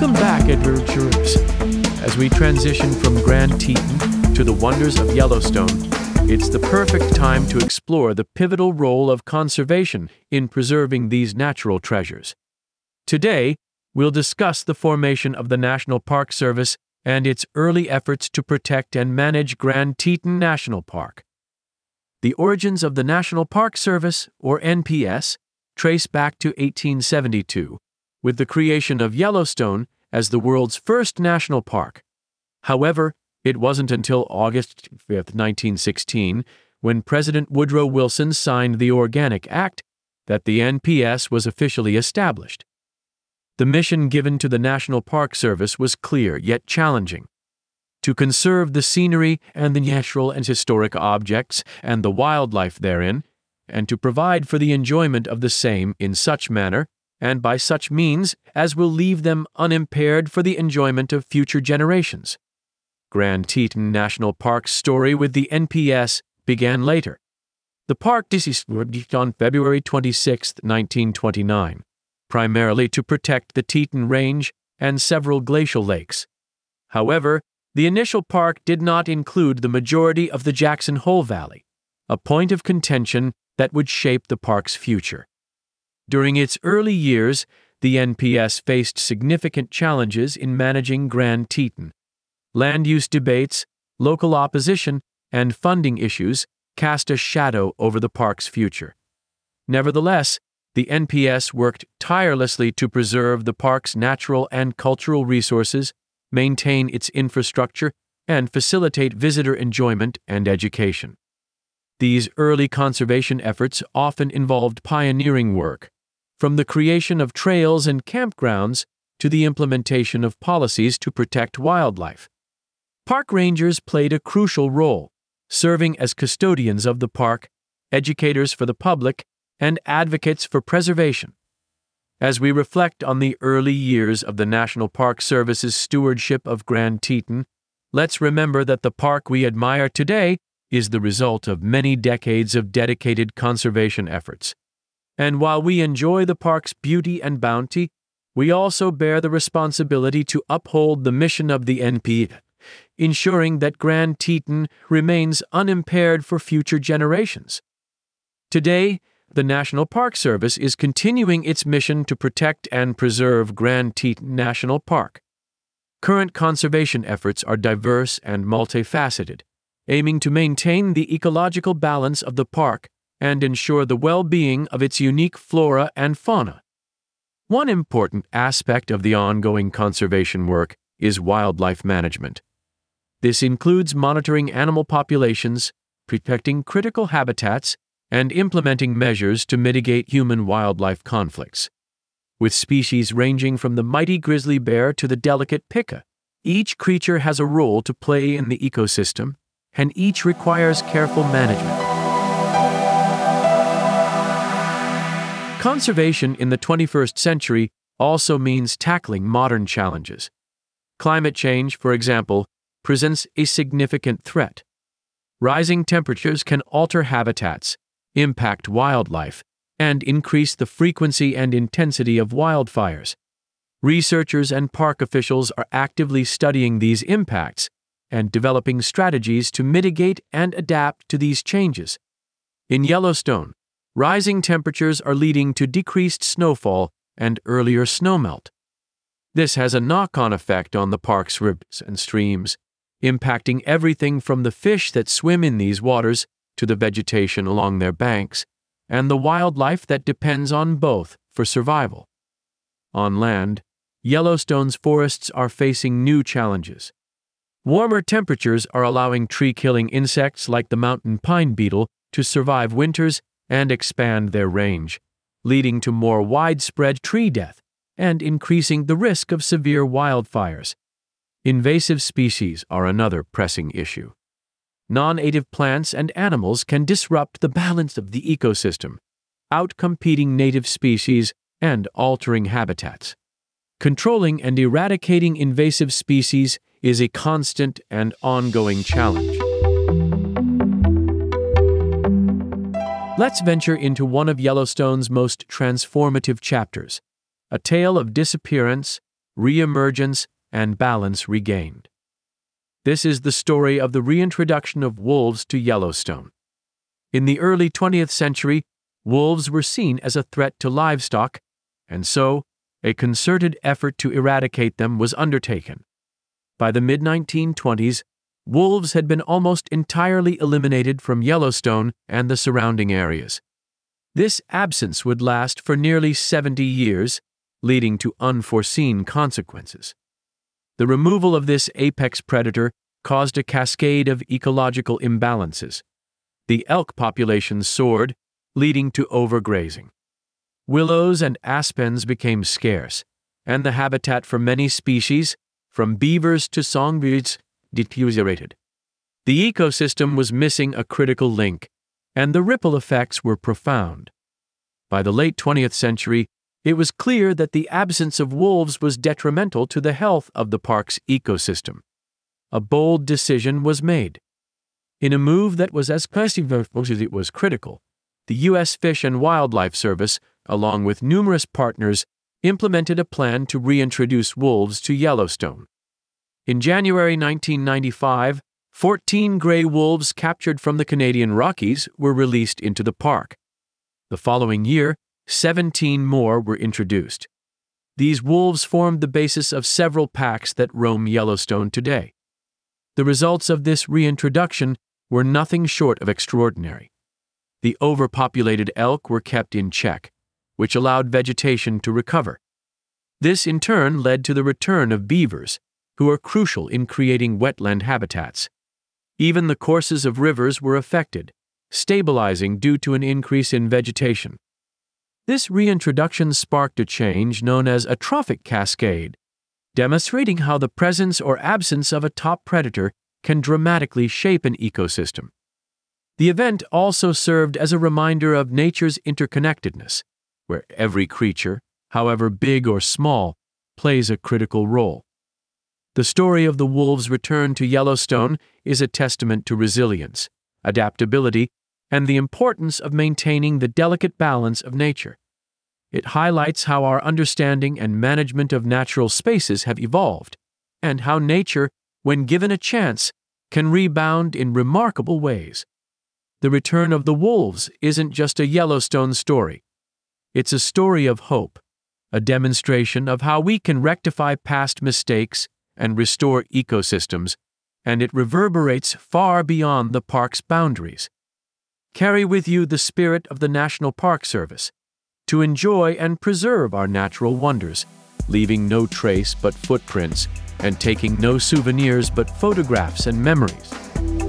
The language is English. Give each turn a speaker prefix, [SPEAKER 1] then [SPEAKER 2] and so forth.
[SPEAKER 1] Welcome back, adventurers. As we transition from Grand Teton to the wonders of Yellowstone, it's the perfect time to explore the pivotal role of conservation in preserving these natural treasures. Today, we'll discuss the formation of the National Park Service and its early efforts to protect and manage Grand Teton National Park. The origins of the National Park Service, or NPS, trace back to 1872, with the creation of Yellowstone as the world's first national park. However, it wasn't until August 5, 1916, when President Woodrow Wilson signed the Organic Act, that the NPS was officially established. The mission given to the National Park Service was clear yet challenging to conserve the scenery and the natural and historic objects and the wildlife therein, and to provide for the enjoyment of the same in such manner and by such means as will leave them unimpaired for the enjoyment of future generations. Grand Teton National Park's story with the NPS began later. The park disestablished on February 26, 1929 primarily to protect the Teton Range and several glacial lakes. However, the initial park did not include the majority of the Jackson Hole Valley, a point of contention that would shape the park's future. During its early years, the NPS faced significant challenges in managing Grand Teton. Land use debates, local opposition, and funding issues cast a shadow over the park's future. Nevertheless, the NPS worked tirelessly to preserve the park's natural and cultural resources, maintain its infrastructure, and facilitate visitor enjoyment and education. These early conservation efforts often involved pioneering work, from the creation of trails and campgrounds to the implementation of policies to protect wildlife. Park rangers played a crucial role, serving as custodians of the park, educators for the public, and advocates for preservation. As we reflect on the early years of the National Park Service's stewardship of Grand Teton, let's remember that the park we admire today is the result of many decades of dedicated conservation efforts. And while we enjoy the park's beauty and bounty, we also bear the responsibility to uphold the mission of the NP, ensuring that Grand Teton remains unimpaired for future generations. Today, the National Park Service is continuing its mission to protect and preserve Grand Teton National Park. Current conservation efforts are diverse and multifaceted, aiming to maintain the ecological balance of the park and ensure the well being of its unique flora and fauna. One important aspect of the ongoing conservation work is wildlife management. This includes monitoring animal populations, protecting critical habitats, and implementing measures to mitigate human wildlife conflicts. With species ranging from the mighty grizzly bear to the delicate pika, each creature has a role to play in the ecosystem, and each requires careful management. Conservation in the 21st century also means tackling modern challenges. Climate change, for example, presents a significant threat. Rising temperatures can alter habitats, impact wildlife, and increase the frequency and intensity of wildfires. Researchers and park officials are actively studying these impacts and developing strategies to mitigate and adapt to these changes. In Yellowstone, rising temperatures are leading to decreased snowfall and earlier snowmelt. This has a knock on effect on the park's rivers and streams, impacting everything from the fish that swim in these waters to the vegetation along their banks and the wildlife that depends on both for survival. On land, Yellowstone's forests are facing new challenges. Warmer temperatures are allowing tree killing insects like the mountain pine beetle to survive winters and expand their range, leading to more widespread tree death and increasing the risk of severe wildfires. Invasive species are another pressing issue non native plants and animals can disrupt the balance of the ecosystem, outcompeting native species and altering habitats. Controlling and eradicating invasive species is a constant and ongoing challenge. Let's venture into one of Yellowstone's most transformative chapters a tale of disappearance, reemergence, and balance regained. This is the story of the reintroduction of wolves to Yellowstone. In the early 20th century, wolves were seen as a threat to livestock, and so a concerted effort to eradicate them was undertaken. By the mid 1920s, wolves had been almost entirely eliminated from Yellowstone and the surrounding areas. This absence would last for nearly 70 years, leading to unforeseen consequences. The removal of this apex predator caused a cascade of ecological imbalances. The elk population soared, leading to overgrazing. Willows and aspens became scarce, and the habitat for many species, from beavers to songbirds, deteriorated. The ecosystem was missing a critical link, and the ripple effects were profound. By the late 20th century, it was clear that the absence of wolves was detrimental to the health of the park's ecosystem. A bold decision was made. In a move that was as controversial as it was critical, the U.S. Fish and Wildlife Service, along with numerous partners, implemented a plan to reintroduce wolves to Yellowstone. In January 1995, 14 gray wolves captured from the Canadian Rockies were released into the park. The following year, 17 more were introduced. These wolves formed the basis of several packs that roam Yellowstone today. The results of this reintroduction were nothing short of extraordinary. The overpopulated elk were kept in check, which allowed vegetation to recover. This in turn led to the return of beavers, who are crucial in creating wetland habitats. Even the courses of rivers were affected, stabilizing due to an increase in vegetation. This reintroduction sparked a change known as a trophic cascade, demonstrating how the presence or absence of a top predator can dramatically shape an ecosystem. The event also served as a reminder of nature's interconnectedness, where every creature, however big or small, plays a critical role. The story of the wolves' return to Yellowstone is a testament to resilience, adaptability, and the importance of maintaining the delicate balance of nature. It highlights how our understanding and management of natural spaces have evolved, and how nature, when given a chance, can rebound in remarkable ways. The return of the wolves isn't just a Yellowstone story. It's a story of hope, a demonstration of how we can rectify past mistakes and restore ecosystems, and it reverberates far beyond the park's boundaries. Carry with you the spirit of the National Park Service to enjoy and preserve our natural wonders, leaving no trace but footprints and taking no souvenirs but photographs and memories.